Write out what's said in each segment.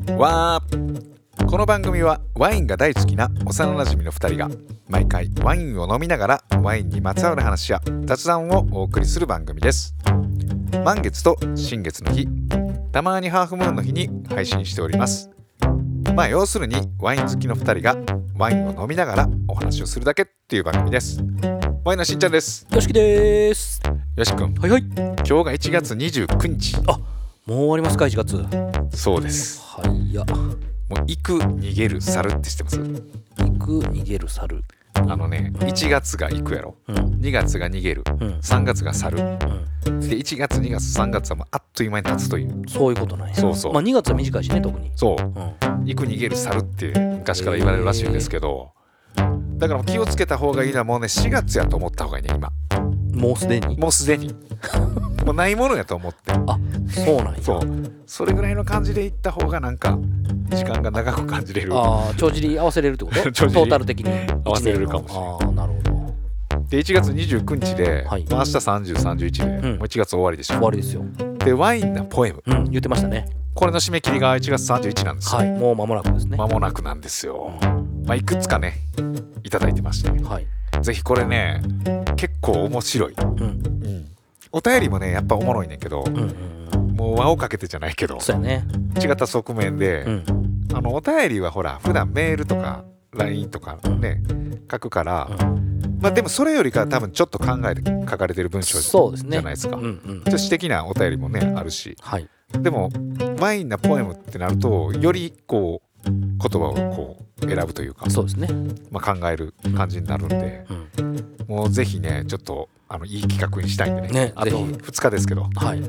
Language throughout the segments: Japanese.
のわーこの番組はワインが大好きな幼馴染の2人が毎回ワインを飲みながらワインにまつわる話や雑談をお送りする番組です。満月と新月の日たまにハーフムーンの日に配信しております。まあ要するにワイン好きの2人がワインを飲みながらお話をするだけっていう番組です。ワインのしんちゃんです。よしきです。よしくんはいはい。今日が1月29日もう終わりますか1月。そうです。はいやもう行く逃げる猿って知ってます？行く逃げる猿あのね1月が行くやろ。うん。2月が逃げる。うん。3月が猿でうん。1月2月3月はもうあっという間に経つという。そういうことなんや。そうそう。まあ2月は短いしね特に。そう。うん。行く逃げる猿って昔から言われるらしいんですけど。だから気をつけた方がいいのはもうね4月やと思った方がいいね今。もうすでに。もうすでに もうないものやと思って。あそうなんや。そう。それぐらいの感じで行った方がなんか時間が長く感じれる。ああ帳尻合わせれるってこと？トータル的に。合わせれるかもしれないああなるほど。で1月29日で、はい。まあ明日3031で、うん。もう1月終わりでしょ。終わりですよ。でワインなポエム。うん言ってましたね。これの締め切りが1月31なんですよ、はい。もう間もなくですね。間もなくなんですよ、まあ、いくつかねいただいてまして。はい。ぜひこれね結構面白い、うんお便りもねやっぱおもろいねんけど、うんうんもう輪をかけてじゃないけどそうやね。違った側面で、うん。あのお便りはほら普段メールとか LINE とかね書くから、まあでもそれよりかは多分ちょっと考えて書かれてる文章じゃないですか。うんうん。ちょ的なお便りもねあるし。はい。でもワインなポエムってなるとよりこう言葉をこう選ぶというか、そうですね。まあ、考える感じになるんでうん。もうぜひねちょっとあのいい企画にしたいんでね。あとねぜひ。2日ですけど。いはい。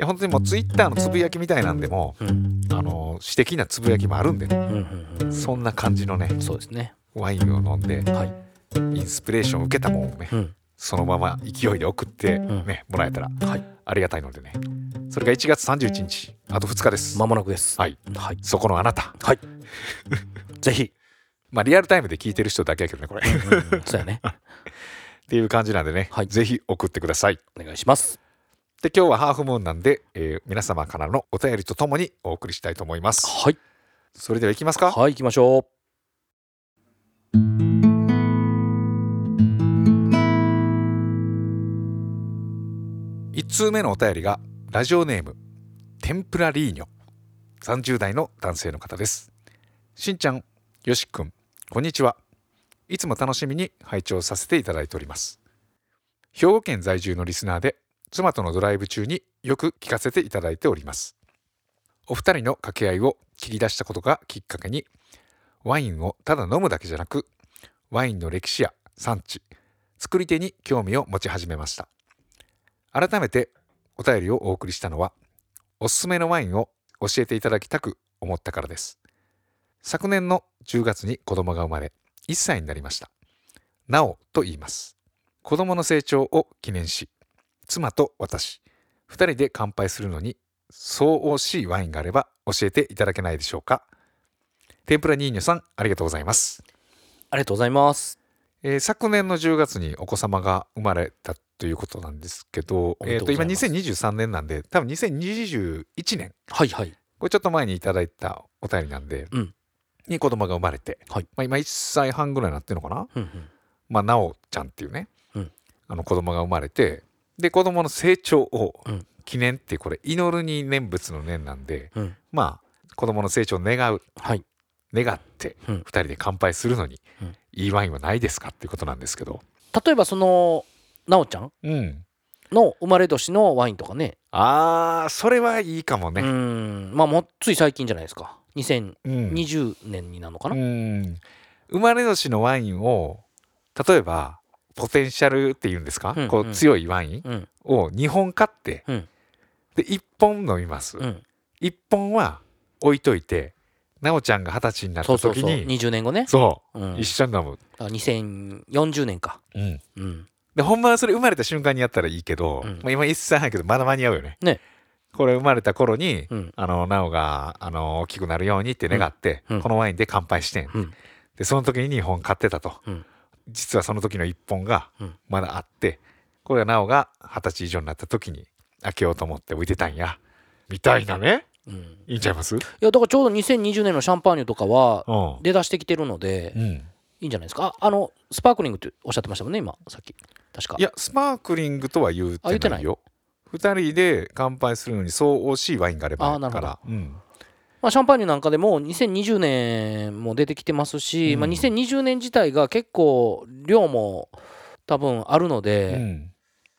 や本当にもうツイッターのつぶやきみたいなんでもうん。あの詩的なつぶやきもあるんでね。うんうんうんそんな感じのねそうですね。ワインを飲んではい。インスピレーションを受けたものをねうん。そのまま勢いで送ってん。ねもらえたらはい。ありがたいのでね。それが1月31日あと2日です。間もなくです。はい。はい。そこのあなた。はい。ぜひ。まあリアルタイムで聞いてる人だけやけどねこれ。っうん。そうやねていう感じなんでね。はい。ぜひ送ってください。お願いします。で今日はハーフムーンなんで、えー皆様からのお便りとともにお送りしたいと思います。はい。それでは行きますか？はい行きましょ1通目のお便りがラジオネームテンプラリーニョ。30代の男性の方です。しんちゃんよしくんこんにちはいつも楽しみに拝聴させていただいております。兵庫県在住のリスナーで妻とのドライブ中によく聞かせていただいております。お二人の掛け合いを切り出したことがきっかけにワインをただ飲むだけじゃなくワインの歴史や産地作り手に興味を持ち始めました。改めてお便りをお送りしたのはおすすめのワインを教えていただきたく思ったからです。昨年の10月に子供が生まれ1歳になりました。なおと言います。子供の成長を記念し妻と私2人で乾杯するのにそう惜しいワインがあれば教えていただけないでしょうか。天ぷらニーニョさんありがとうございます、うありがとうございます。えー昨年の10月にお子様が生まれたということなんですけど、えー、と今でとうございます。2023年なんで多分2021年。はいはい。これちょっと前にいただいたお便りなんで、うんに子供が生まれて、はい。まあ、今1歳半ぐらいになってるのかな、うんうん。まあ、なおちゃんっていうね、うん。あの子供が生まれてで子供の成長をうん。記念ってこれ祈るに念仏の念なんでうん。まあ子供の成長を願う。はい。願ってうん。2人で乾杯するのに、うん。いいワインはないですかっていうことなんですけど。例えばそのなおちゃん？うん。の生まれ年のワインとかね。あーそれはいいかもうねん。まあもうつい最近じゃないですか。うん、2020年になるのかな？うん。生まれ年のワインを例えばポテンシャルっていうんですか、うんこう強いワインうん。を2本買って、うん。で1本飲みます、うん。1本は置いといてなおちゃんが二十歳になった時に20年後ね。そう、うん。一緒に飲む、あ2040年か。うん。うん。でほんまはそれ生まれた瞬間にやったらいいけど、うん。まあ、今1歳半やけどまだ間に合うよね。ねこれ生まれた頃に、うん。あのなおがあの大きくなるようにって願って、うん。うん。このワインで乾杯してん、うん。でその時に2本買ってたと、うん。実はその時の1本がうん。まだあってこれがなおが二十歳以上になった時に開けようと思って置いてたんや。みたいなね。うん、いいいんちゃいます？やだからちょうど2020年のシャンパーニュとかはうん、出だしてきてるのでうん、いいんじゃないですか？ああのスパークリングっておっしゃってましたもんね今さっき。確か。いやスパークリングとは言うあ言っててない？よ二人で乾杯するのにそう惜しいワインがあればから。うん。まあ、シャンパーニュなんかでも2020年も出てきてますし、うん。まあ、2020年自体が結構量も多分あるので、うん。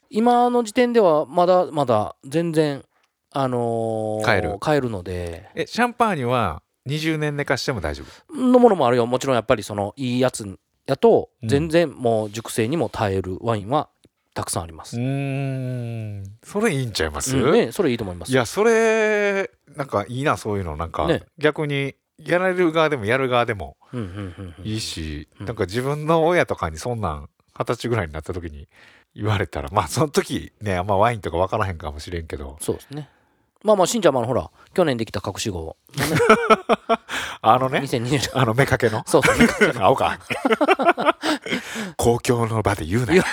今の時点ではまだまだ全然あのー買える。買えるので。えシャンパーニュは20年寝かしても大丈夫？のものもあるよ。もちろんやっぱりそのいいやつやとうん。全然もう熟成にも耐えるワインはたくさんあります、うーん。それいいんちゃいます、うん。ね、それいいと思います。いやそれなんかいいなそういうの。なんか、ね。逆にやられる側でもやる側でもいいし、うん。なんか自分の親とかにそんなん二十歳ぐらいになった時に言われたらまあその時ねあんまワインとか分からへんかもしれんけど。そうですねまあまあしんちゃんもあのほら去年できた隠し子のね あのね2020年。あの目かけの。そうそう 青か。公共の場で言うなよ。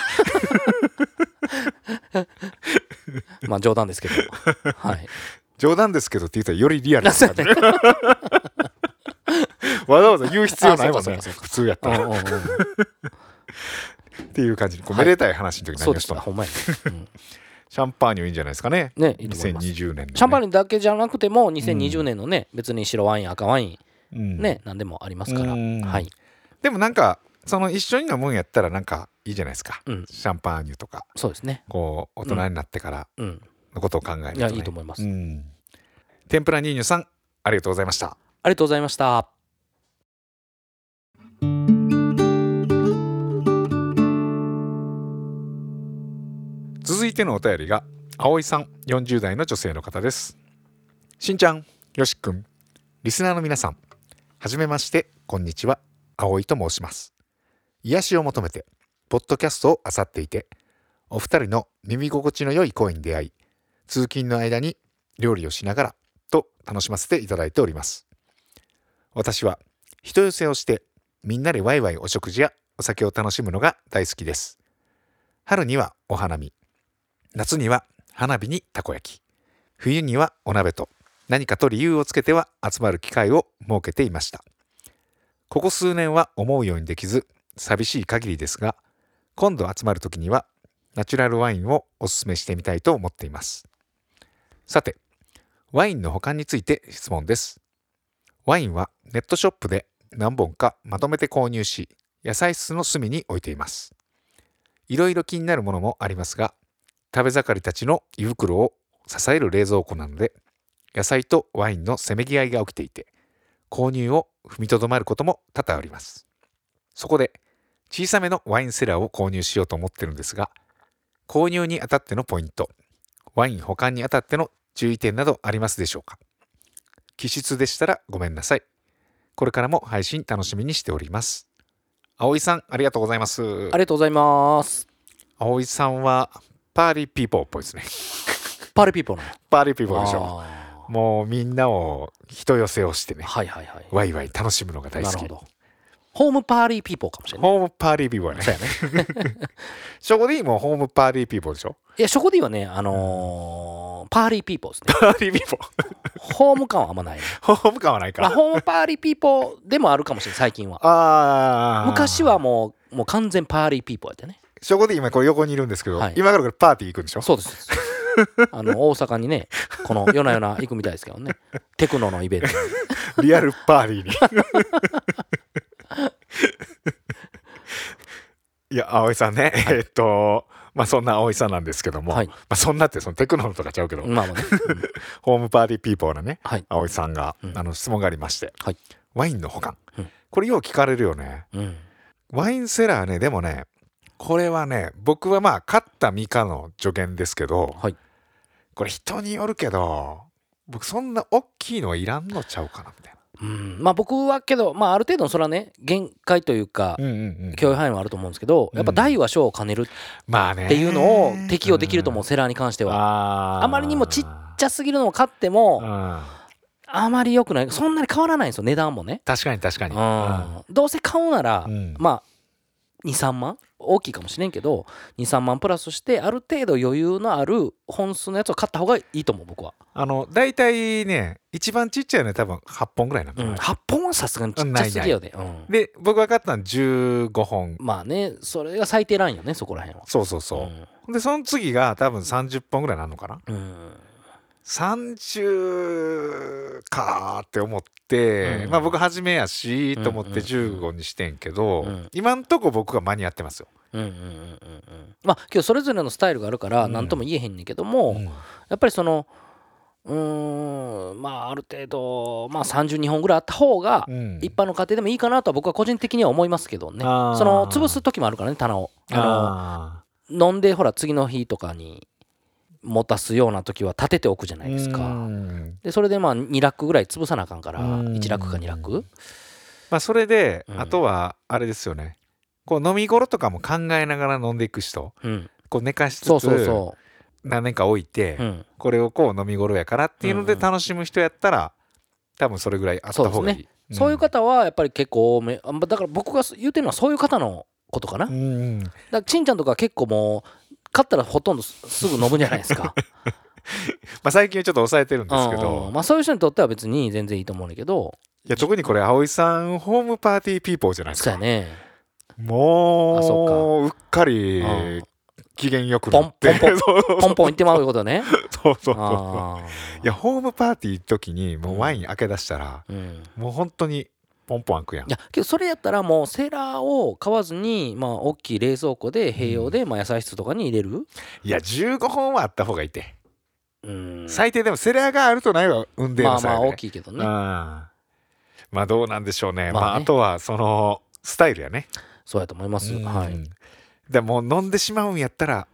まあ冗談ですけど。はい。冗談ですけどって言ったらよりリアルな感じ。わざわざ言う必要ないもんね。普通やったら。っていう感じにこうはいめでたい話の時そうで何をしたのすほんまやね、うんシャンパーニュいいんじゃないですかね。ねいいと思います。2020年のね。シャンパーニュだけじゃなくても2020年のね、別に白ワイン赤ワインうん。ね、何でもありますから、うん。はい、でもなんかその一緒に飲むんやったらなんかいいじゃないですか、うん。シャンパーニュとか。そうですね。こう大人になってからうん。のことを考えると、ね。いやいいと思います。うん。天ぷらニーニュさんありがとうございました。ありがとうございましたいてのお便りが葵さん40代の女性の方です。しんちゃんよしくんリスナーの皆さんはじめましてこんにちは。葵と申します。癒しを求めてポッドキャストを漁っていてお二人の耳心地の良い声に出会い通勤の間に料理をしながらと楽しませていただいております。私は人寄せをしてみんなでワイワイお食事やお酒を楽しむのが大好きです。春にはお花見夏には花火にたこ焼き。冬にはお鍋と何かと理由をつけては集まる機会を設けていました。ここ数年は思うようにできず寂しい限りですが今度集まる時にはナチュラルワインをおすめしてみたいと思っています。さてワインの保管について質問です。ワインはネットショップで何本かまとめて購入し野菜室の隅に置いています。いろいろ気になるものもありますが食べ盛りたちの胃袋を支える冷蔵庫なので野菜とワインのせめぎ合いが起きていて購入を踏みとどまることも多々あります。そこで小さめのワインセラーを購入しようと思ってるんですが購入にあたってのポイントワイン保管にあたっての注意点などありますでしょうか？既出でしたらごめんなさい。これからも配信楽しみにしております。葵さんありがとうございます。ありがとうございます。葵さんはパーリーピーポーっぽいですね。パーリーピーポーのパーリーピーポーでしょ。あもうみんなを人寄せをしてねーはいはいはい。ワイワイ楽しむのが大好き。なるほど。ホームパーリーピーポーかもしれない。ホームパーリーピーポーやね。そうやね。そこでいいもんホームパーリーピーポーでしょ。いやそこではねあのーパーリーピーポーですね。パーリーピーポーホーム感はあんまないね。ホーム感はないか、まあ、ホームパーリーピーポーでもあるかもしれない最近は。ああ昔はもうもう完全パーリーピーポーやったねそこで今これ横にいるんですけど、はい。今からこれパーティー行くんでしょ？そうです。あの 大阪にねこの夜な夜な行くみたいですけどね。テクノのイベントに。リアルパーティーに。いや葵さんね、えっとまあそんな葵さんなんですけども、はい。まあそんなってそのテクノとかちゃうけど、まあまあね、う んホームパーティーピーポーのねはい、葵さんが、うん。あの質問がありまして、はい。ワインの保管、うん。これよう聞かれるよね。うん、ワインセラーねでもねこれはね僕はまあ買った身からの助言ですけど、はい。これ人によるけど僕そんな大きいのはいらんのちゃうかなみたいうん、まあ僕はけど、まあ、ある程度のそれはね限界というかな、うんうんうん。許容範囲はあると思うんですけど、やっぱ大は小を兼ねるまあね。っていうのを適用できると思う、セラーに関しては。あまりにもちっちゃすぎるのを買ってもうん。あまり良くない。そんなに変わらないんですよ。値段もね、確かに確かに。うん、どうせ買うなら、うん。まあ23万？大きいかもしれんけど23万プラスしてある程度余裕のある本数のやつを買った方がいいと思う僕は、あの大体ね一番ちっちゃいのは多分8本ぐらいなのかな、うん、8本はさすがにちっちゃすぎよね、うん、で僕が買ったのは15本。まあねそれが最低ラインよねそこら辺は。そうそうそう、でその次が多分30本ぐらいなのかな。うん、うん30かーって思って、うん。まあ僕初めやしと思ってうんうんうん。15にしてんけど、うん。今んとこ僕が間に合ってますよ、うんうんうんうん。うんまあけどそれぞれのスタイルがあるからうん。何とも言えへんねんけども、うん。やっぱりそのうーんまあある程度まあ32本ぐらいあった方がうん。一般の家庭でもいいかなとは僕は個人的には思いますけどね。その潰す時もあるからね棚を。ああの飲んでほら次の日とかに持たすような時は立てておくじゃなーいですか。うん。でそれでまあ2ラックぐらい潰さなあかんからうん。1ラックか2ラックまあそれで、うん。あとはあれですよね。こう飲み頃とかも考えながら飲んでいく人。うん。こう寝かしつつそうそうそ何年か置いて、ううん。これをこう飲み頃やからっていうのでうんうん楽しむ人やったら多分それぐらいあった方がいい。そういう方はやっぱり結構多めあだから僕が言うてるのはそういう方のことかな。うんうん。だからちんちゃんとか結構もう買ったらほとんどすすぐ飲むんじゃないですか。まあ最近はちょっと抑えてるんですけうんど。うん。まあそういう人にとっては別に全然いいと思うんだけど。いや特にこれ葵さんホームパーティーピーポーじゃないですか。そうやね。もあそううっかりうん機嫌よく ポンポンそうポンポン言ってまうことね。そうそうそうあいやホームパーティー時にもうワイン開け出したら、ーうん。もう本当にポンポン開くやん。いやけどそれやったらもうセラーを買わずにまあ大きい冷蔵庫で併用でまあ野菜室とかに入れる？いや15本はあった方がいいって、うん。最低でもセラーがあるとないは運命まあまあ大きいけどね。うん。まあどうなんでしょうね。まあ、まあねあとはそのスタイルやね。そうやと思います。うん。はい。でもう飲んでしまうんやったら、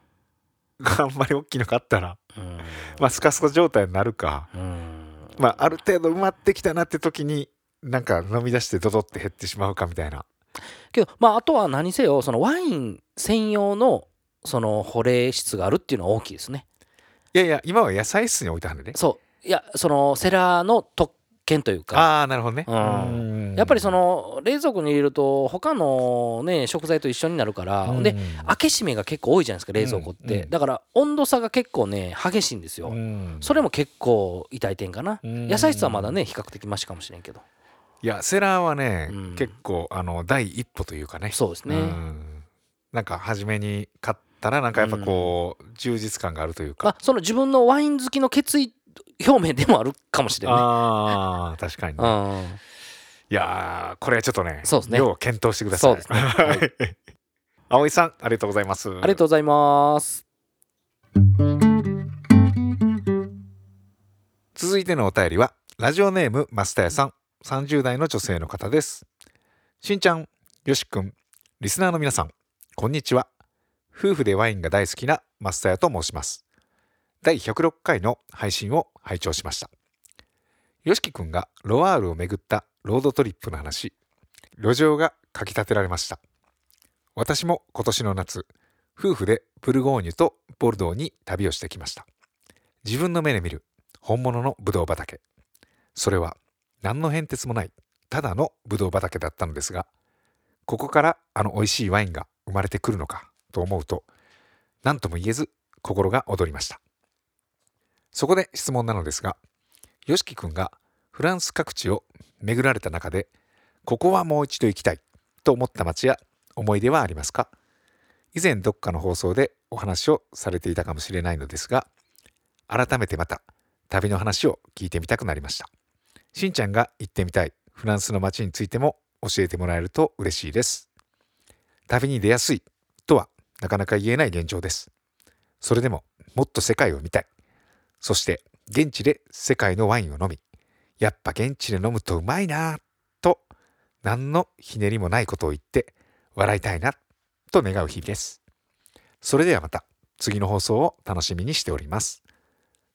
あんまり大きいの買ったら、うん。まあスカスカ状態になるか、うん。まあある程度埋まってきたなって時に、なんか飲み出してドドって減ってしまうかみたいな。けどまああとは何せよそのワイン専用のその保冷室があるっていうのは大きいですね。いやいや、今は野菜室に置いたんでね。そう。いやそのセラーの特権というか。ああ、なるほどね。うん。うん。やっぱりそ、の冷蔵庫に入れると他のね食材と一緒になるから、うん。で開け閉めが結構多いじゃないですか冷蔵庫って、うんうんだから温度差が結構ね激しいんですよ、うん。それも結構痛い点かな、うん。野菜室はまだね比較的マシかもしれんけどいや、セラーはね、うん。結構、あの、第一歩というかね。そうですね、うん。なんか初めに買ったらなんかやっぱこう、充実感があるというか。まあ、その自分のワイン好きの決意表明でもあるかもしれない、ああ確かにね。うん、いやーこれはちょっとねそうですね。要は検討してください。そうですね。はい。葵さんありがとうございます。ありがとうございます。続いてのお便りはラジオネームマスタヤさん30代の女性の方です。しんちゃんよしくんリスナーの皆さんこんにちは。夫婦でワインが大好きなマスタヤと申します。第106回の配信を拝聴しました。よしきくんがロワールを巡ったロードトリップの話路上がかき立てられました。私も今年の夏夫婦でブルゴーニュとボルドーに旅をしてきました。自分の目で見る本物のブドウ畑。それは何の変哲もないただのブドウ畑だったのですがここからあの美味しいワインが生まれてくるのかと思うと何とも言えず心が躍りました。そこで質問なのですが YOSHIKI 君がフランス各地を巡られた中でここはもう一度行きたいと思った街や思い出はありますか？以前どっかの放送でお話をされていたかもしれないのですが改めてまた旅の話を聞いてみたくなりました。しんちゃんが行ってみたい。フランスの街についても教えてもらえると嬉しいです。旅に出やすいとはなかなか言えない現状です。それでももっと世界を見たい。そして現地で世界のワインを飲みやっぱ現地で飲むとうまいなぁと何のひねりもないことを言って笑いたいなと願う日々です。それではまた次の放送を楽しみにしております。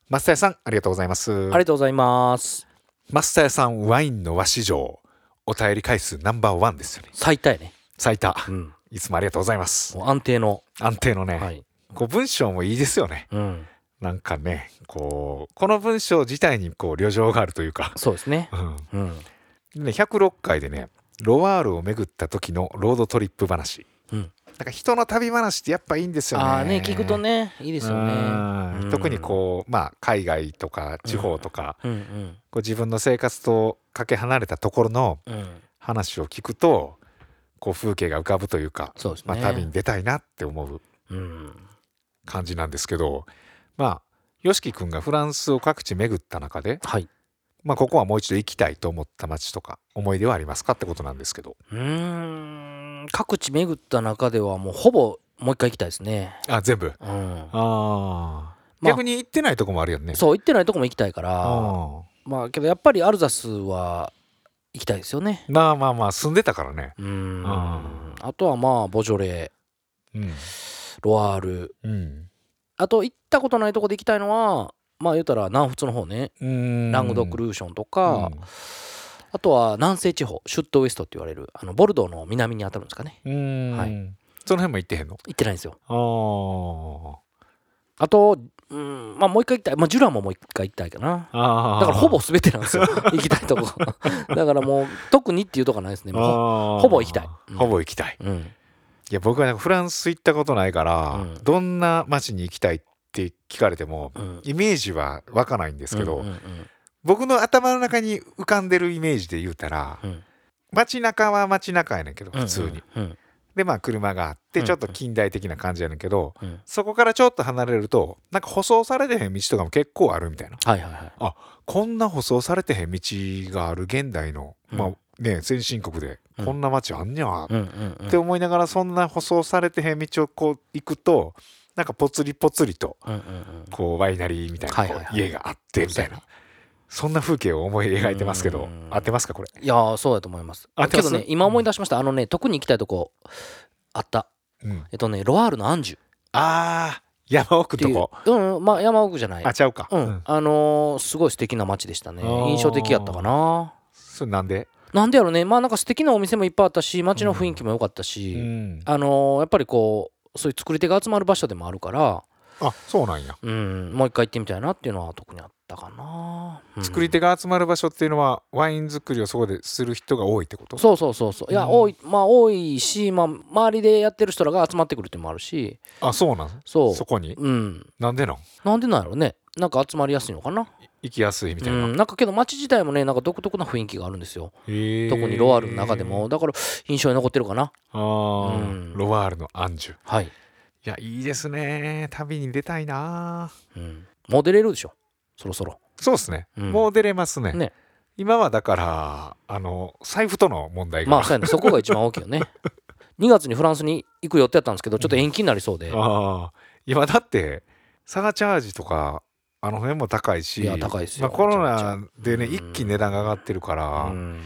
マスターさんありがとうございます。ありがとうございます。マスターさんワインの和市場お便り回数ナンバーワンですよね。最多やね。最多。うん。いつもありがとうございます。もう安定の。安定のね、はい。こう文章もいいですよね。うん。なんかねこうこの文章自体にこう旅情があるというか、そうですね。うん、うん。でね106回でねロワールを巡った時のロードトリップ話。うんなんか人の旅話ってやっぱいいんですよね。ね聞くとねいいですよね。特にこうまあ海外とか地方とか、うんうん。こう自分の生活とかけ離れたところのうん。話を聞くとこう風景が浮かぶというか、ね。まあ、旅に出たいなって思ううん。感じなんですけどまあ YOSHIKI 君がフランスを各地巡った中で、はいまあ、ここはもう一度行きたいと思った街とか思い出はありますかってことなんですけど。うーん。各地巡った中ではもうほぼもう一回行きたいですね。あ全部？うん。ああ、まあ逆に行ってないとこもあるよね。そう行ってないとこも行きたいから。あまあけどやっぱりアルザスは行きたいですよね。ーまあまあまあ住んでたからね。うん。ああとはまあボジョレうん。ロワール。うん。あと行ったことないとこで行きたいのはまあ言うたら南仏の方ね。うん。ラングドックルーションとか、あとは南西地方シュットウエストって言われるあのボルドーの南に当たるんですかね。うん、はい。その辺も行ってへんの？行ってないんですよ。ああと、うん、まあもう一回行きたい、まあ、ジュラももう一回行きたいかな。ああだからほぼ全てなんですよ。行きたいとこ。だからもう特にっていうとこないですね。ほぼ行きたい。うん。ほぼ行きたい。うん。いや僕はフランス行ったことないから、うん。どんな街に行きたいって聞かれてもうん。イメージは湧かないんですけど、うんうん僕の頭の中に浮かんでるイメージで言うたらうん。街中は街中やねんけどうん普通に、うん。でまあ車があってうん。ちょっと近代的な感じやねんけど、うん。そこからちょっと離れるとなんか舗装されてへん道とかも結構あるみたいな。はいはいはい。こんな舗装されてへん道がある現代の、うん。まあね先進国でうん。こんな街あんにゃって思いながらそんな舗装されてへん道をこう行くとなんかぽつりぽつりとこうワイナリーみたいな家があってみたいなそんな風景を思い描いてますけどうん。合ってますかこれ？いやーそうだと思います。合ってます？けどね今思い出しました。あのね特に行きたいとこあった。うん。えっとねロワールのアンジュ。っあー山奥とこ。う。んまあ山奥じゃない。あちゃうか。うん、うん。あのーすごい素敵な街でしたね。印象的やったかな。それなんで？なんでやろね。まあなんか素敵なお店もいっぱいあったし街の雰囲気も良かったし、うん。あのーやっぱりこうそういう作り手が集まる場所でもあるからあそうなんや。うんもう一回行ってみたいなっていうのは特にあったかな、うん。作り手が集まる場所っていうのはワイン作りをそこでする人が多いってこと？そうそうそうそう。いや、うん。多いまあ多いし、まあ、周りでやってる人らが集まってくるっていうのもあるし。あそうなん？そう。そこに？うん。なんでなん？なんでなんやろね。なんか集まりやすいのかな行きやすいみたいな、うん、なんかけど街自体もねなんか独特な雰囲気があるんですよ。特にロワールの中でも。だから印象に残ってるかな。あー、うん。ロワールのアンジュ。いはい、やいいですね。旅に出たいな。うん、もう出れるでしょ。そろそろ。そうですね、うん。もう出れますね。ね。今はだからあの財布との問題が、まあそうやね。そこが一番大きいよね。2月にフランスに行く予定だったんですけどちょっと延期になりそうで、ああ今だってサーチャージとかあの辺も高いしいや高いですよ。まあ、コロナでねうん。一気に値段が上がってるから、うん。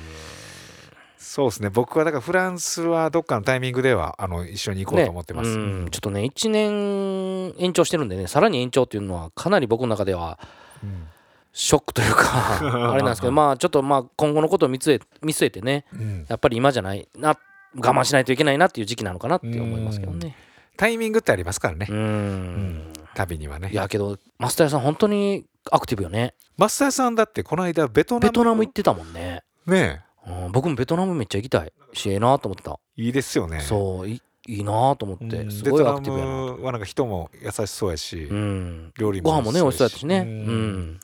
そうですね。僕はだからフランスはどっかのタイミングではあの一緒に行こうと思ってます、ね。うん。ちょっとね1年延長してるんでねさらに延長っていうのはかなり僕の中ではうんショックというかあれなんですけど まあちょっとまあ今後のことを見据え見据えてねうん。やっぱり今じゃないな我慢しないといけないなっていう時期なのかなって思いますけどね。タイミングってありますからね、うん旅にはね。いやけどマスター屋さん本当にアクティブよね。増田さんだってこの間ベトナムベトナム行ってたもんね、ねうん、僕もベトナムめっちゃ行きたい。しええなと思ってた、いいですよね。そういいいなと思って、うん。すごいアクティブやなベトナムはなんか人も優しそうやし、うん。料理もご飯もね美味しそうやったしね。ううん。ん、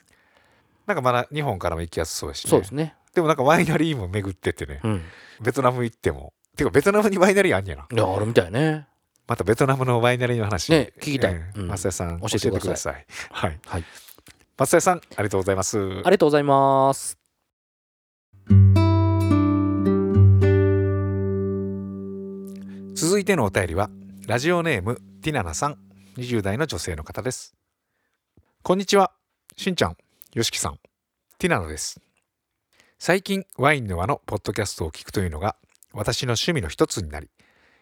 なんかまだ日本からも行きやすそうやし、ね、そうですね。でもなんかワイナリーも巡っててね。うん。ベトナム行っても。てかベトナムにワイナリーあんやな。いやあるみたいねまたベトナムのワイナリーの話。ね聞きたい。ええ。うん。増田さん教えてください。はい。はい。増田さんありがとうございます。ありがとうございます。続いてのお便りはラジオネームティナナさん。20代の女性の方です。こんにちは。しんちゃん。よしきさん。ティナナです。最近ワインの輪のポッドキャストを聞くというのが私の趣味の一つになり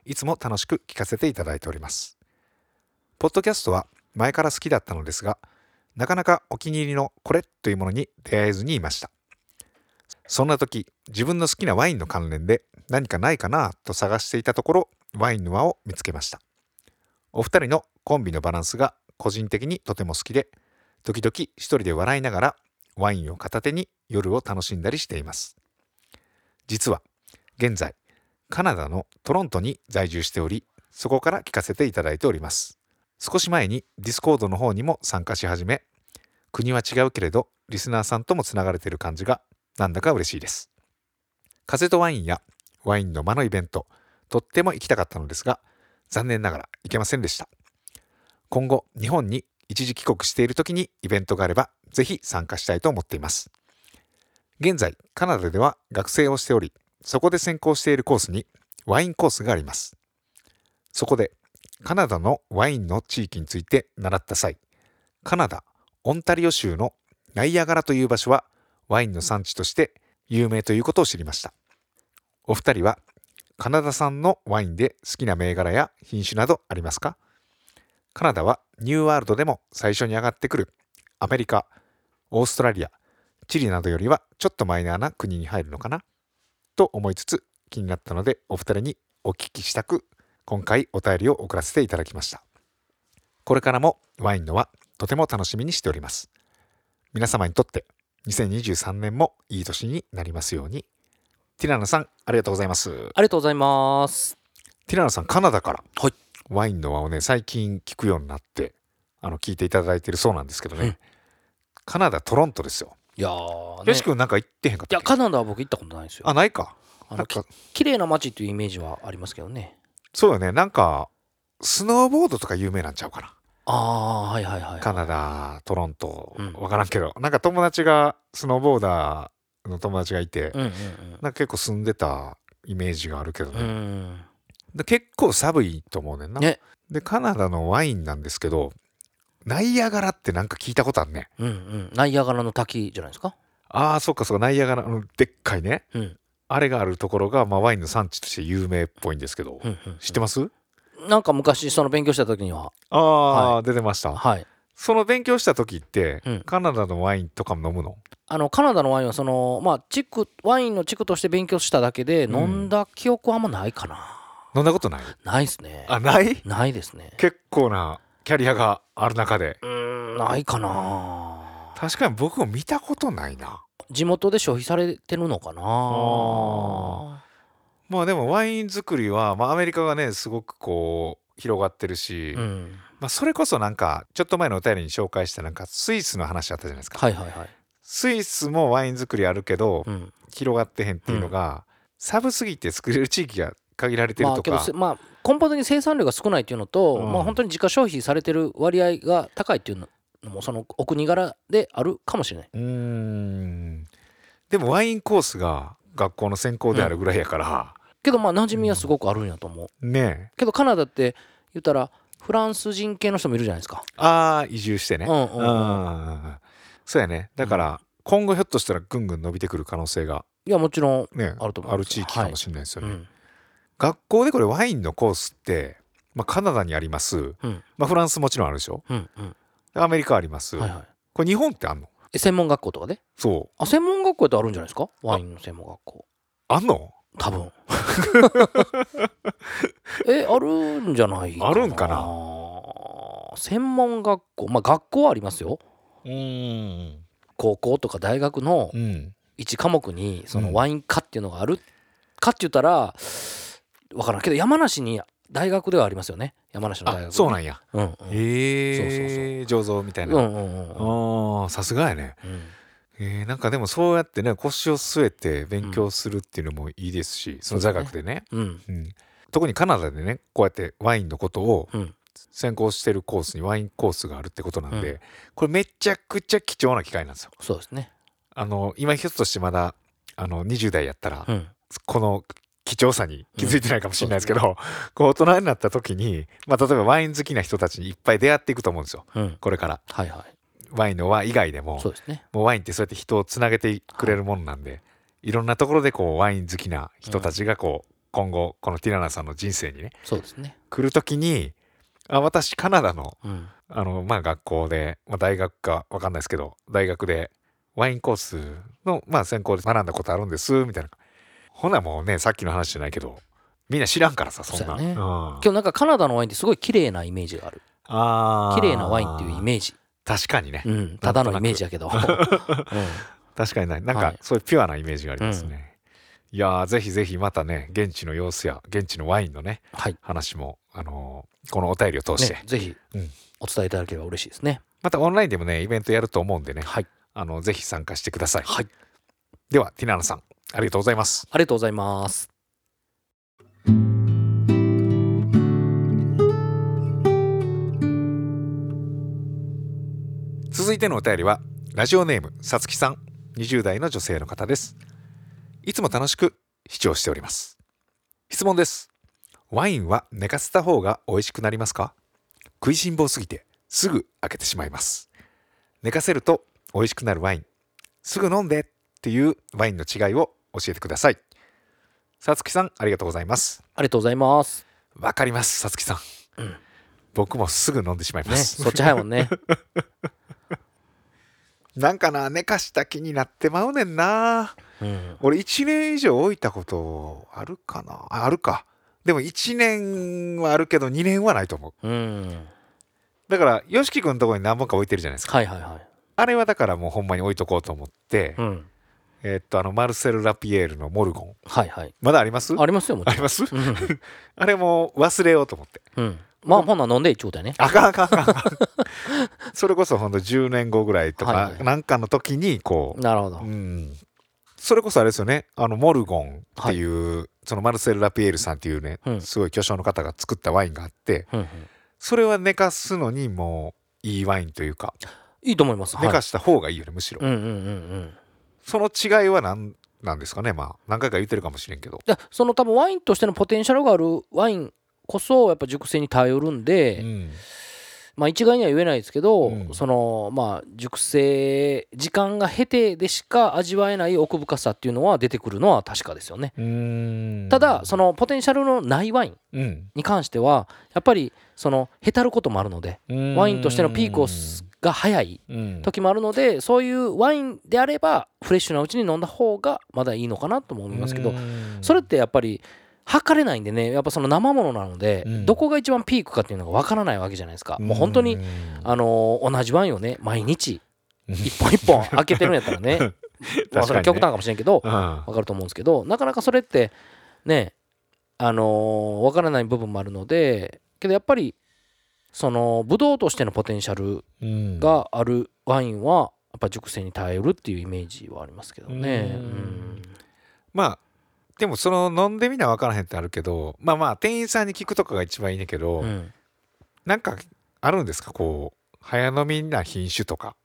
いつも楽しく聞かせていただいております。ポッドキャストは前から好きだったのですがなかなかお気に入りのこれというものに出会えずにいました。そんな時自分の好きなワインの関連で何かないかなと探していたところワインの輪を見つけました。お二人のコンビのバランスが個人的にとても好きで時々一人で笑いながらワインを片手に夜を楽しんだりしています。実は現在カナダのトロントに在住しておりそこから聞かせていただいております。少し前に Discord の方にも参加し始め国は違うけれどリスナーさんともつながれている感じがなんだか嬉しいです。風とワインやワインの間のイベントとっても行きたかったのですが残念ながら行けませんでした。今後日本に一時帰国している時にイベントがあればぜひ参加したいと思っています。現在カナダでは学生をしておりそこで専攻しているコースにワインコースがあります。そこでカナダのワインの地域について習った際カナダオンタリオ州のナイアガラという場所はワインの産地として有名ということを知りました。お二人はカナダ産のワインで好きな銘柄や品種などありますか？カナダはニューワールドでも最初に上がってくるアメリカオーストラリアチリなどよりはちょっとマイナーな国に入るのかな？と思いつつ気になったのでお二人にお聞きしたく今回お便りを送らせていただきました。これからもワインのはとても楽しみにしております。皆様にとって2023年もいい年になりますように。ティラナさんありがとうございます。ありがとうございます。ティラナさんカナダから、はい。ワインの輪をね最近聞くようになってあの聞いていただいてるそうなんですけどね、うん。カナダトロントですよ、いやー、ね、よし君なんか行ってへんかっいやたっけ？カナダは僕行ったことないんですよ。あないか。あのなんか。綺麗な街っていうイメージはありますけどね。そうよね。なんかスノーボードとか有名なんちゃうかな。ああはいはいはいカナダトロント。うん。分からんけど、なんか友達がスノーボーダーの友達がいて、うんうんなんか結構住んでたイメージがあるけどね、うんうん。で結構寒いと思うねんな、ね。でカナダのワインなんですけどナイアガラってなんか聞いたことあるねうんうん。ナイアガラの滝じゃないですか？ああそっかそっか。ナイアガラのでっかいね。うん。あれがあるところが、まあ、ワインの産地として有名っぽいんですけど、うんうん知ってます？なんか昔その勉強した時には。ああ、は出てました。はい。その勉強した時って、うん。カナダのワインとかも飲むの？あのカナダのワインはそのまあ地区ワインの地区として勉強しただけでうん。飲んだ記憶はあんまないかな、飲んだことない？ないっすね。あない？ないですね。結構なキャリアがある中で。ないかな。確かに僕も見たことないな。地元で消費されてるのかな。あまあでもワイン作りは、まあ、アメリカがねすごくこう広がってるし、うん。まあ、それこそなんかちょっと前のお便りに紹介したなんかスイスの話あったじゃないですか、はいはいはい。スイスもワイン作りあるけど、うん。広がってへんっていうのが、寒すぎて作れる地域が限られてるまあとか、けどせまあ根本的に生産量が少ないっていうのと、うん。まあ本当に自家消費されてる割合が高いっていうのもそのお国柄であるかもしれない。うーん。でもワインコースが学校の専攻であるぐらいやから、けどまあ馴染みはすごくあるんやと思う。ね。えけどカナダって言ったらフランス人系の人もいるじゃないですか。ああ移住してね、うんうんうん。うん。そうやね。だから、今後ひょっとしたらぐんぐん伸びてくる可能性が。いやもちろん、ねあると思います。地域かもしれないですよね、うん学校でこれワインのコースって、まあ、カナダにあります、うん。まあ、フランスもちろんあるでしょ。うんうん。アメリカあります、はいはい、これ日本ってあんの？え専門学校とかで？そう。あ専門学校ってあるんじゃないですか？ワインの専門学校。あんの？多分。えあるんじゃないあるんかな？専門学校。まあ学校はありますよ。うん。高校とか大学のうん。1科目にそうん。のワイン科っていうのがある。かって言ったら分からん。けど山梨に大学ではありますよね。山梨の大あ学そうなんや。うんうん。へえ。醸造みたいな、うんうんうんうん。ああさすがやね。うん。えー、なんかでもそうやってね腰を据えて勉強するっていうのもいいですし、その座学でね。うん。うん、特にカナダでねこうやってワインのことをうん。専攻してるコースにワインコースがあるってことなんで、うん。これめちゃくちゃ貴重な機会なんですよ。そうですね。あの今一つとしてまだあの20代やったら、うん。この貴重さに気づいてないかもしれないですけど、こう大人になった時に、まあ、例えばワイン好きな人たちにいっぱい出会っていくと思うんですようんこれからはいはいワインの輪以外でもそうですねもうワインってそうやって人をつなげてくれるものなんで、い、ろんなところでこうワイン好きな人たちがこう、今後このティラナさんの人生にねそうですね来る時にあ私カナダのうんあのまあ学校で、まあ、大学かわかんないですけど大学でワインコースの、まあ、専攻で学んだことあるんですみたいなほなもうねさっきの話じゃないけどみんな知らんからさそんな。そうん、今日なんかカナダのワインってすごい綺麗なイメージがある。あー。綺麗なワインっていうイメージ。確かにね、うんただのイメージやけど。うん。確かにない。なんはい。かそういうピュアなイメージがありますね、いやーぜひぜひまたね現地の様子や現地のワインのねはい。話も、あのーこのお便りを通して、ね、ぜひうん。お伝えいただければ嬉しいですね。またオンラインでもねイベントやると思うんでね。はい。あのぜひ参加してください、はい。ではティナナさんありがとうございます。ありがとうございます。続いてのお便りはラジオネームさつきさん。20代の女性の方です。いつも楽しく視聴しております。質問です。ワインは寝かせた方が美味しくなりますか？食いしん坊すぎてすぐ開けてしまいます。寝かせると美味しくなるワイン。すぐ飲んでっていうワインの違いを教えてください。さつきさんありがとうございます。ありがとうございます。わかりますさつきさん、うん。僕もすぐ飲んでしまいまねす、そっち早いもんね。なんかな寝かした気になってまうねんな。うん。俺1年以上置いたことあるかな。ああるか。でも1年はあるけど2年はないと思う。うん。だから YOSHIKI 君のところに何本か置いてるじゃないですか。はいはいはい。あれはだからもうほんまに置いとこうと思って、うんえーっとあのマルセル・ラピエールのモルゴン。はいはい。まだあります？ありますよもちろん。あります？うん。あれもう忘れようと思って。うん。まあほんなら飲んでいいっちゅうことやね。あかんあかんあかん それこそほんと10年後ぐらいとかはいはい。なんかの時にこうなるほど。うん。それこそあれですよね。あのモルゴンっていう、そのマルセル・ラピエールさんっていうね、うん。すごい巨匠の方が作ったワインがあってうんうん。それは寝かすのにもういいワインというか、いいと思います。寝かした方がいいよねむしろ、うんうんうんうんその違いは何なんですかね？まあ何回か言ってるかもしれんけど。でその多分ワインとしてのポテンシャルがあるワインこそやっぱ熟成に頼るんで、うん。まあ一概には言えないですけど、うん。そのまあ熟成時間が経てでしか味わえない奥深さっていうのは出てくるのは確かですよね。ただそのポテンシャルのないワインうん。に関してはやっぱりそのへたることもあるのでワインとしてのピークをすが早いうん。時もあるのでそういうワインであればフレッシュなうちに飲んだ方がまだいいのかなとも思いますけどうん。それってやっぱり測れないんでね。やっぱその生ものなので、うん。どこが一番ピークかっていうのがわからないわけじゃないですか、もう本当にんあのー同じワインをね毎日うん一本一本開けてるんやったらね まあそれは極端かもしれんけどうん。わかると思うんですけどなかなかそれってねあのーわからない部分もあるのでけどやっぱりそのブドウとしてのポテンシャルうん。があるワインはやっぱ熟成に耐えるっていうイメージはありますけどね。うん。うん。まあでもその飲んでみな分からへんってあるけどまあまあ店員さんに聞くとかが一番いいねんけど、うん。なんかあるんですか？こう早飲みな品種とか。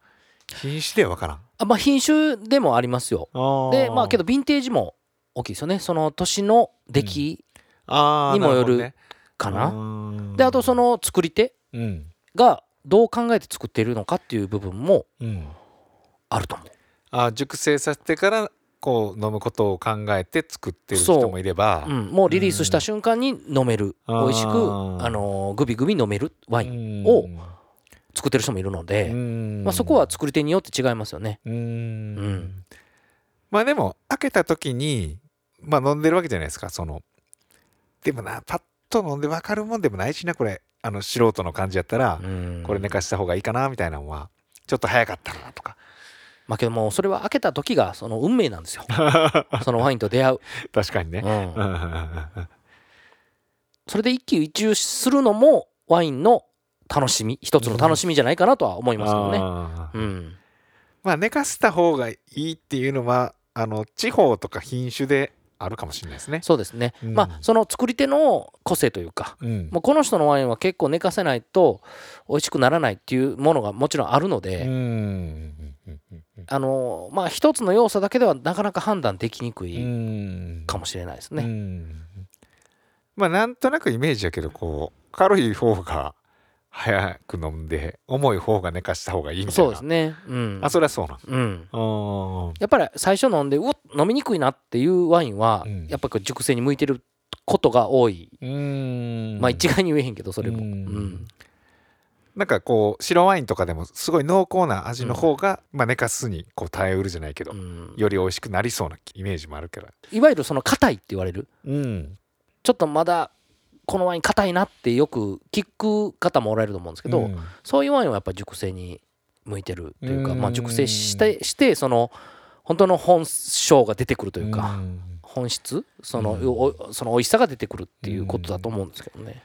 品種では分からん。あまあ品種でもありますよ。でまあけどどヴィンテージも大きいですよね。その年の出来にもよるかな。であとその作り手うん。がどう考えて作っているのかっていう部分もうん。あると思う。あー熟成させてからこう飲むことを考えて作ってる人もいれば。うん、もうリリースした瞬間に飲める、あー美味しく、あのーグビグビ飲めるワインンを作ってる人もいるので、ままあ、そこは作り手によって違いますよね。うーん。うん。まあでも開けた時にまあ飲んでるわけじゃないですかその。でもなパッと飲んで分かるもんでもないしなこれ。あの素人の感じやったら、うん。これ寝かした方がいいかなみたいなのはちょっと早かったなとか。まあけどもそれは開けた時がその運命なんですよ。そのワインと出会う、確かにね、うん。それで一喜一憂するのもワインの楽しみ一つの楽しみじゃないかなとは思いますけどね。うん。まあ寝かせた方がいいっていうのはあの地方とか品種であるかもしれないですね。そうですね、うん。まあその作り手の個性というかうん。もうこの人のワインは結構寝かせないと美味しくならないっていうものがもちろんあるので、あのまあ一つの要素だけではなかなか判断できにくういん。かもしれないですうね。ん。まあなんとなくイメージやけどこう軽い方が早く飲んで重い方が寝かした方がいいみたいなそうですね。うん。あそれはそうなんうん。うんやっぱり最初飲んでうわ飲みにくいなっていうワインは、うんやっぱり熟成に向いてることが多い。うんまあ一概に言えへんけどそれも。ううんん。なんかこう白ワインとかでもすごい濃厚な味の方が、まあ寝かすにこう耐えうるじゃないけど、うんより美味しくなりそうなイメージもあるからいわゆるその硬いって言われるうんちょっとまだこのワイン硬いなってよく聞く方もおられると思うんですけど、うん。そういうワインはやっぱ熟成に向いてるというか、うん。まあ、熟成してしてその本当の本性が出てくるというか、ん。本質？その,、うん。おその美味しさが出てくるっていうことだと思うんですけどね、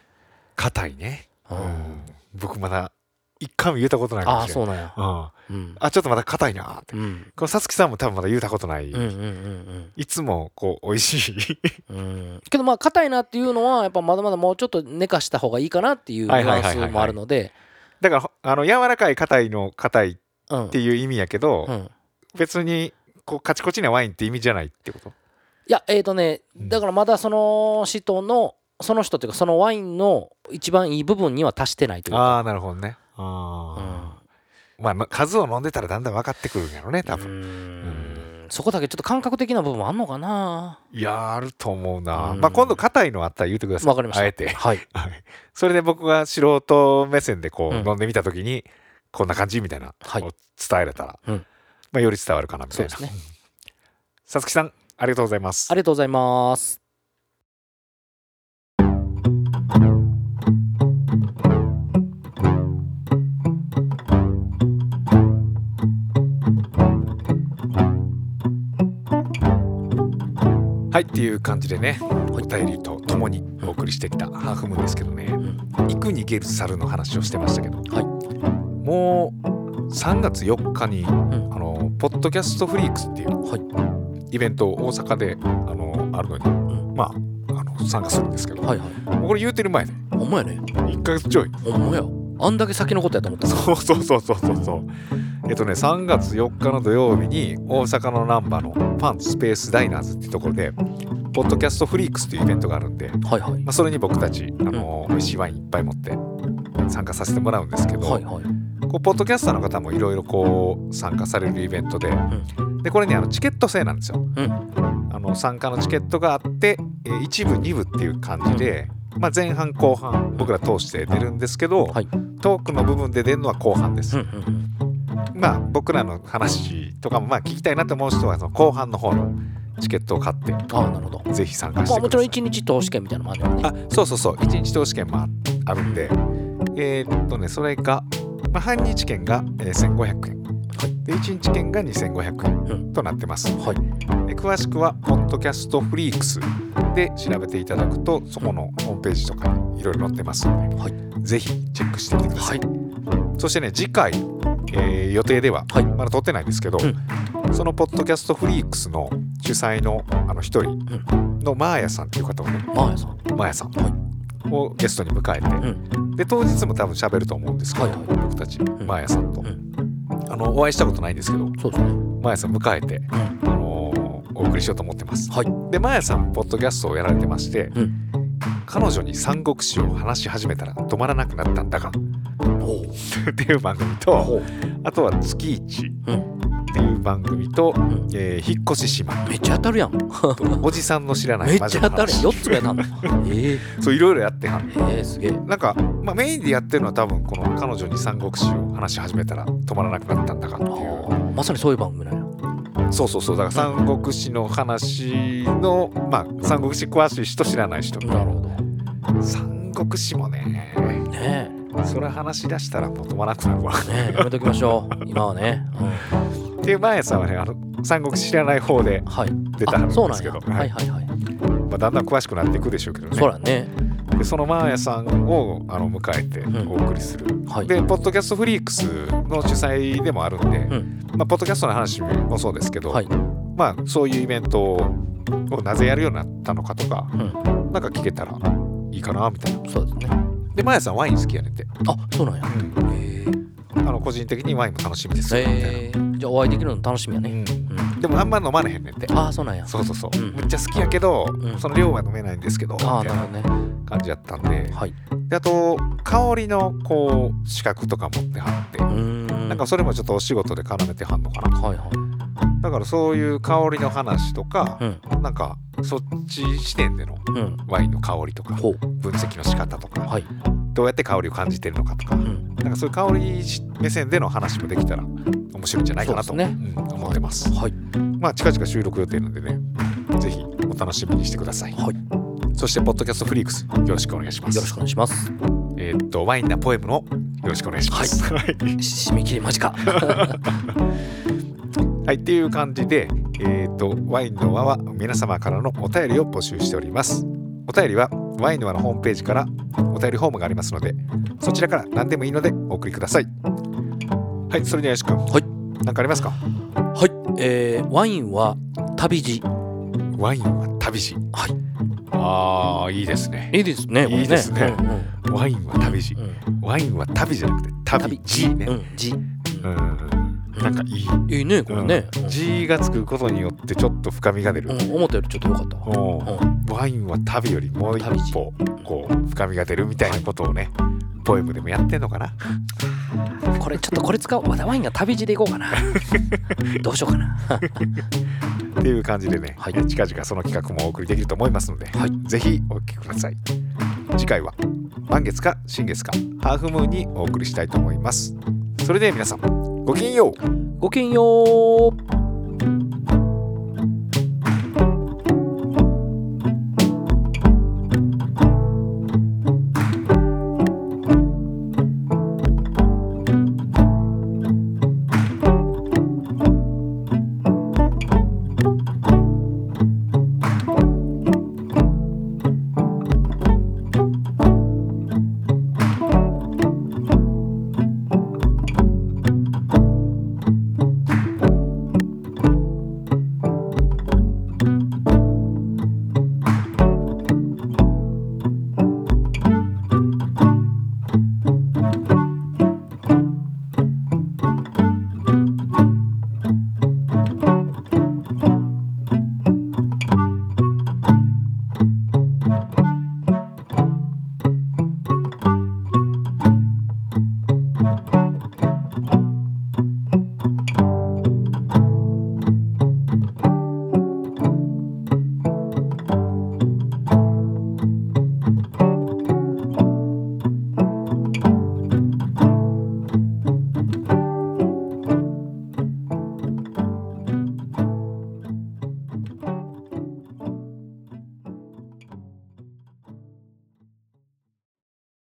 硬いね、ううんん、僕まだ一回も言ったことないかあもしれないあそうなんや。うん、うん。あちょっとまだ硬いな。ーってうん。このさつきさんも多分まだ言ったことない、うんうんうんいつもこう美味しい。うん。うんけどまあ硬いなっていうのはやっぱまだまだもうちょっと寝かした方がいいかなっていうニはいュアンスもあるので。だからあの柔らかい硬いの硬いっうんていう意味やけど、うん。別にこうカチコチなワインって意味じゃないってこと？いやえっ、とねうん。だからまだその人のその人っていうかそのワインの一番いい部分には達してないというかああなるほどねあー、まあまあ数を飲んでたらだんだん分かってくるんやろね多う分、ん。そこだけちょっと感覚的な部分あんのかな？いやあると思うな、うん。まあ今度硬いのあったら言ってください。わかりました。あえて。はい。はい。それで僕が素人目線でこううん。飲んでみた時にこんな感じみたいな、は伝えれたら、うん。まあ、より伝わるかなみたいな。そうですね。さつきさんありがとうございます。ありがとうございますはいっていう感じでねお便りとともにお送りしてきたハーフムーンですけどね。ん。行く逃げる猿の話をしてましたけど、はい。もう3月4日に、ん。あのポッドキャストフリークスっていうはい。イベント大阪であのあるのに、ん。まああの参加するんですけど、はいはい。これ言うてる前ねほんまやね。1ヶ月ちょい。ほんまや。あんだけ先のことやと思ったそうそうそうそうそうそうえっとね3月4日の土曜日に大阪の難波のパンスペースダイナーズっていうところでポッドキャストフリークスっていうイベントがあるんで、はいはい。まあ、それに僕たちあの、美味しいワインいっぱい持って参加させてもらうんですけど、はいはい。こうポッドキャスターの方もいろいろこう参加されるイベントで、でこれねあのチケット制なんですよ、うん。あの参加のチケットがあって、えー一部二部っていう感じで、まあ、前半後半僕ら通して出るんですけど、はい。トークの部分で出るのは後半です、うんうんまあ僕らの話とかもまあ聞きたいなと思う人はその後半の方のチケットを買ってああなるほど。ぜひ参加しまあもちろんてください、一日投資券みたいなのもあるよね。あそうそうそう。一日投資券もああるんで。えーっとねそれが、まあ、半日券が、えー1500円。で1日券が2500円となってます、はい。で詳しくはポッドキャストフリークスで調べていただくとそこのホームページとかにいろいろ載ってますので、はい。ぜひチェックしてみてください、はい。そしてね次回、えー予定では、はい。まだ撮ってないんですけど、うそのポッドキャストフリークスの主催のあの一人のマーヤさんっていう方をねマーヤさん。マーヤさんはをゲストに迎えて、うん。で当日も多分喋ると思うんですけど、はいはい。僕たち、マーヤさんと、うん。あのお会いしたことないんですけどそうですね。マーヤさん迎えて、うん。あのーお送りしようと思ってます。はい。でマーヤさんポッドキャストをやられてまして、うん。彼女に三国志を話し始めたら止まらなくなったんだがっていう番組とあとは月一うんっていう番組と、ん。えー引っ越し島。めっちゃ当たるやん。と おじさんの知らない めっちゃ当たる。やん話4つぐらいなえそういろいろやってはんえええすげえ。なんか、まあ、メインでやってるのは多分この彼女に三国志を話し始めたら止まらなくなったんだかっていう。まさにそういう番組なんや。そうそうそう。だから三国志の話のまあ三国志詳しい人知らない人な。るほど。三国志もね。ねそれ話し出したらもう止まらなくなるわえねえやめときましょう。今はね、うん、っていう前さんはねあの三国志知らない方ではい。出たんですけど、はい。はいはいまあ、だんだん詳しくなっていくでしょうけどね。そね。でそのマーヤさんをあの迎えてうん。お送りする、はい。でポッドキャストフリークスの主催でもあるんで、うん。まあ、ポッドキャストの話もそうですけど、はい。まあそういうイベントをなぜやるようになったのかとか、うん。なんか聞けたらいいかなみたいな。そうですねでマーヤさんワイン好きやねんて、あそうなんや。うん。へあの個人的にワインも楽しみですよみたいな、えー、じゃあお会いできるの楽しみやね、うん。うん、でもあんま飲まれへんねんて。ああそうなんや。そうそうそう、うんめっちゃ好きやけど、うん。その量は飲めないんですけどみたいな感じやったんで。はい。であと香りのこう資格とか持ってはって、ん。なんかそれもちょっとお仕事で絡めてはんのかな。はいはいだからそういう香りの話とかう、ん。なんかそっち視点でのうん。ワインの香りとかほう。分析の仕方とか、はい。どうやって香りを感じてるのかとか、うん。なんかそういう香り目線での話もできたら面白いんじゃないかなと、ね。うん思ってます。はい。まあ近々収録予定なんでね、ぜひお楽しみにしてください。はい。そしてポッドキャストフリークスよろしくお願いします。よろしくお願いします。えーっとワインなポエムのよろしくお願いします。はい、締め切り間近はい、っていう感じで、えっ、とワインの輪は皆様からのお便りを募集しております。お便りはワインの輪のホームページからお便りフォームがありますのでそちらから何でもいいのでお送りください。はいそれではよし君。はい。何かありますか？はい、えーワインは旅路。ワインは旅路。はい。ああいいですね。いいですねいいですね。うんワインは旅路。うん。ワインは旅じゃなくて旅路ね。うんなんかいい。いいねこれね。うん。G がつくことによってちょっと深みが出る、思ったよりちょっと良かった。ワインは旅よりもう一歩こう深みが出るみたいなことをねポエムでもやってんのかな。これちょっとこれ使おう。ワインが旅路でいこうかな。どうしようかな。っていう感じでね、はい。近々その企画もお送りできると思いますので、はい。ぜひお聞きください。次回は満月か新月かハーフムーンにお送りしたいと思います。それでは皆さんごきげんよう。ごきげんよう。